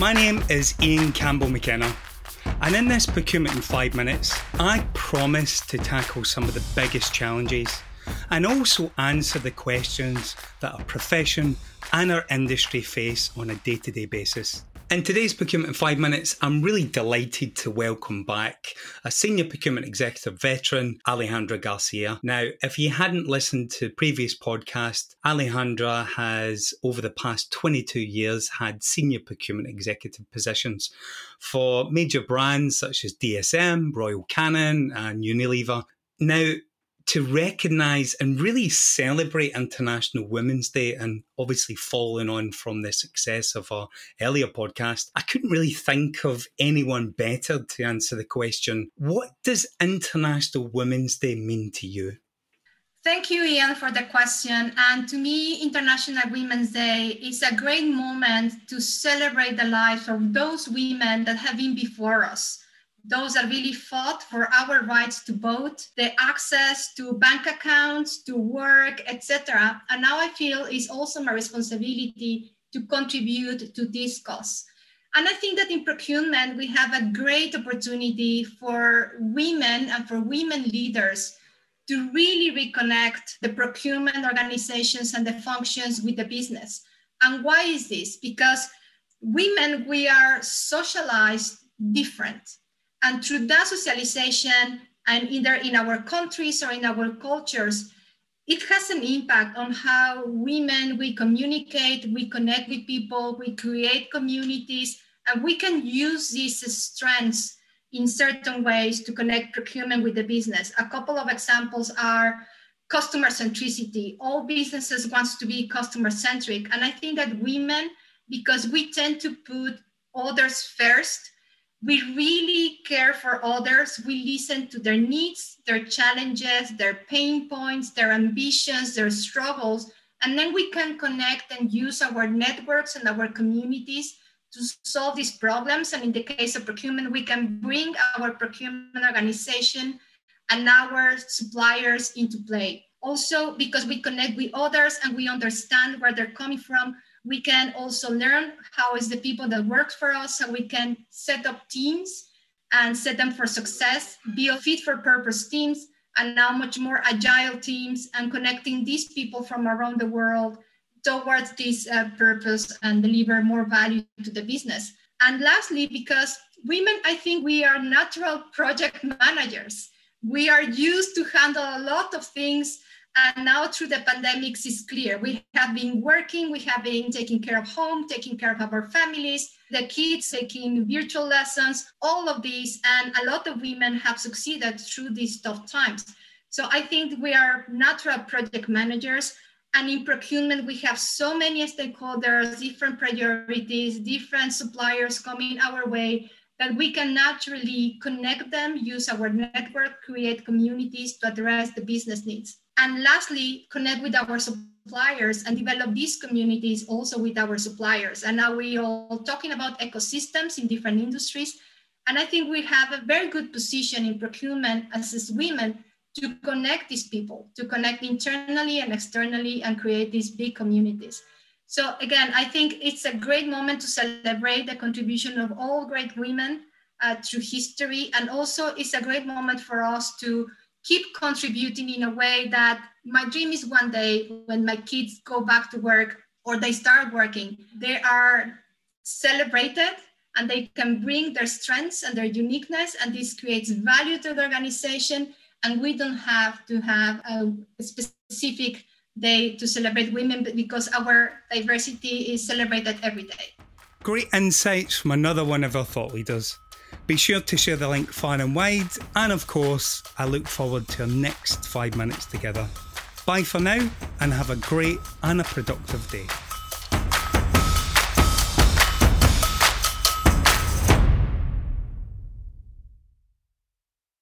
My name is Ian Campbell McKenna, and in this Procurement in 5 Minutes, I promise to tackle some of the biggest challenges and also answer the questions that our profession and our industry face on a day to day basis. In today's Procurement in Five Minutes, I'm really delighted to welcome back a senior procurement executive veteran, Alejandra Garcia. Now, if you hadn't listened to previous podcast, Alejandra has, over the past 22 years, had senior procurement executive positions for major brands such as DSM, Royal Canin, and Unilever. Now, to recognize and really celebrate International Women's Day and obviously following on from the success of our earlier podcast, I couldn't really think of anyone better to answer the question what does International Women's Day mean to you? Thank you, Ian, for the question. And to me, International Women's Day is a great moment to celebrate the lives of those women that have been before us those that really fought for our rights to vote, the access to bank accounts, to work, etc. And now I feel it's also my responsibility to contribute to this cause. And I think that in procurement, we have a great opportunity for women and for women leaders to really reconnect the procurement organizations and the functions with the business. And why is this? Because women, we are socialized different. And through that socialization, and either in our countries or in our cultures, it has an impact on how women we communicate, we connect with people, we create communities, and we can use these strengths in certain ways to connect procurement with the business. A couple of examples are customer centricity. All businesses wants to be customer centric, and I think that women, because we tend to put others first, we really care for others. We listen to their needs, their challenges, their pain points, their ambitions, their struggles, and then we can connect and use our networks and our communities to solve these problems. And in the case of procurement, we can bring our procurement organization and our suppliers into play. Also, because we connect with others and we understand where they're coming from, we can also learn how is the people that work for us, so we can set up teams and set them for success, build fit for purpose teams, and now much more agile teams and connecting these people from around the world towards this uh, purpose and deliver more value to the business. And lastly, because women, I think we are natural project managers. We are used to handle a lot of things and now through the pandemics, is clear we have been working, we have been taking care of home, taking care of our families, the kids taking virtual lessons, all of these. And a lot of women have succeeded through these tough times. So I think we are natural project managers. And in procurement, we have so many stakeholders, different priorities, different suppliers coming our way that we can naturally connect them, use our network, create communities to address the business needs. And lastly, connect with our suppliers and develop these communities also with our suppliers. And now we are all talking about ecosystems in different industries. And I think we have a very good position in procurement as, as women to connect these people, to connect internally and externally and create these big communities. So again, I think it's a great moment to celebrate the contribution of all great women uh, through history. And also it's a great moment for us to keep contributing in a way that my dream is one day when my kids go back to work or they start working, they are celebrated and they can bring their strengths and their uniqueness, and this creates value to the organization. And we don't have to have a specific day to celebrate women because our diversity is celebrated every day. Great insights from another one of our thought leaders. Be sure to share the link far and wide, and of course, I look forward to our next five minutes together. Bye for now, and have a great and a productive day.